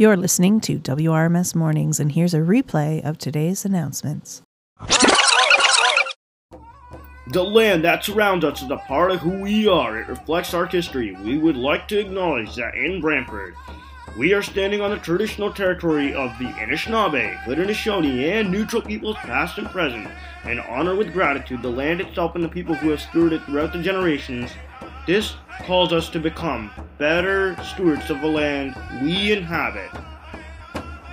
You're listening to WRMS Mornings, and here's a replay of today's announcements. The land that surrounds us is a part of who we are. It reflects our history. We would like to acknowledge that in Brantford, we are standing on the traditional territory of the Anishinaabe, Haudenosaunee, and neutral peoples past and present, and honor with gratitude the land itself and the people who have stewarded it throughout the generations. This calls us to become better stewards of the land we inhabit.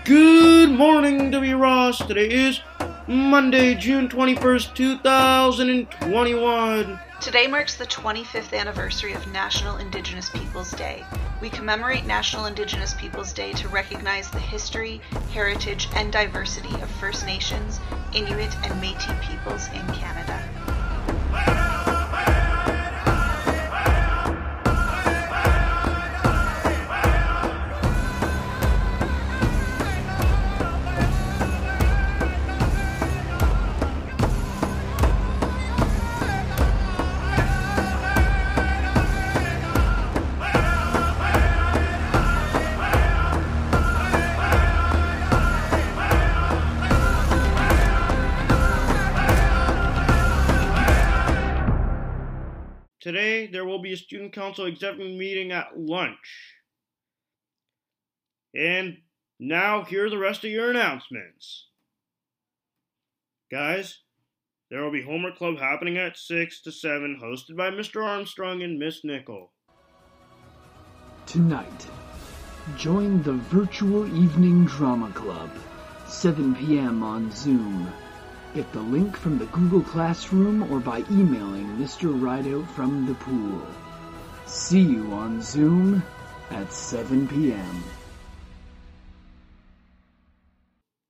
Good morning, W. Ross. Today is Monday, June 21st, 2021. Today marks the 25th anniversary of National Indigenous Peoples Day. We commemorate National Indigenous Peoples Day to recognize the history, heritage, and diversity of First Nations, Inuit, and Metis peoples in Canada. Today, there will be a student council executive meeting at lunch. And now, here are the rest of your announcements. Guys, there will be homework club happening at 6 to 7, hosted by Mr. Armstrong and Miss Nickel. Tonight, join the virtual evening drama club, 7 p.m. on Zoom. Get the link from the Google Classroom or by emailing Mr. Rideout from the pool. See you on Zoom at 7 p.m.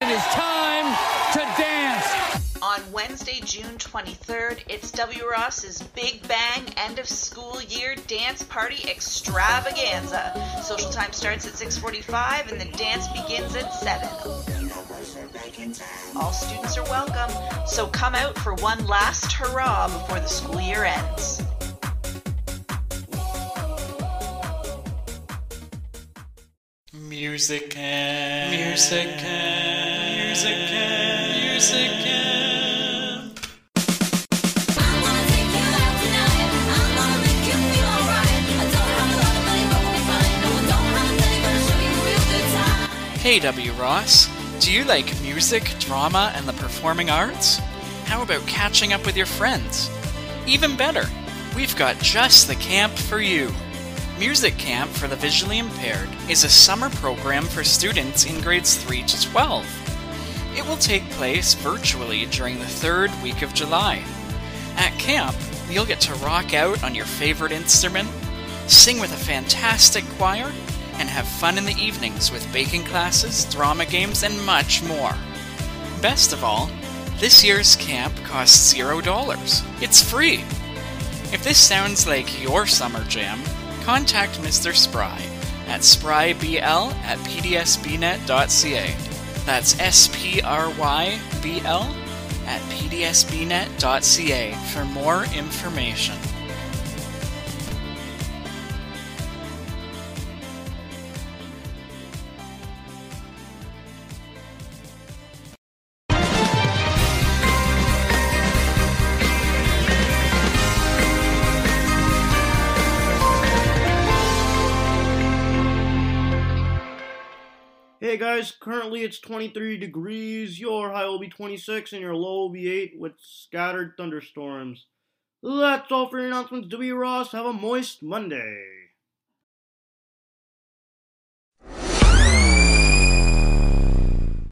It is time to dance. On Wednesday, June 23rd, it's W. Ross's Big Bang End of School Year Dance Party Extravaganza. Social time starts at 6:45 and the dance begins at 7. All students are welcome, so come out for one last hurrah before the school year ends. Music and music and music and music and Hey W. Do you like music, drama, and the performing arts? How about catching up with your friends? Even better, we've got just the camp for you. Music Camp for the Visually Impaired is a summer program for students in grades 3 to 12. It will take place virtually during the third week of July. At camp, you'll get to rock out on your favorite instrument, sing with a fantastic choir, and have fun in the evenings with baking classes, drama games, and much more. Best of all, this year's camp costs $0. It's free. If this sounds like your summer jam, contact Mr. Spry at sprybl at pdsbnet.ca. That's S P R Y B L at pdsbnet.ca for more information. Hey guys, currently it's 23 degrees, your high will be 26 and your low will be 8 with scattered thunderstorms. That's all for your announcements, W. Ross. Have a moist Monday.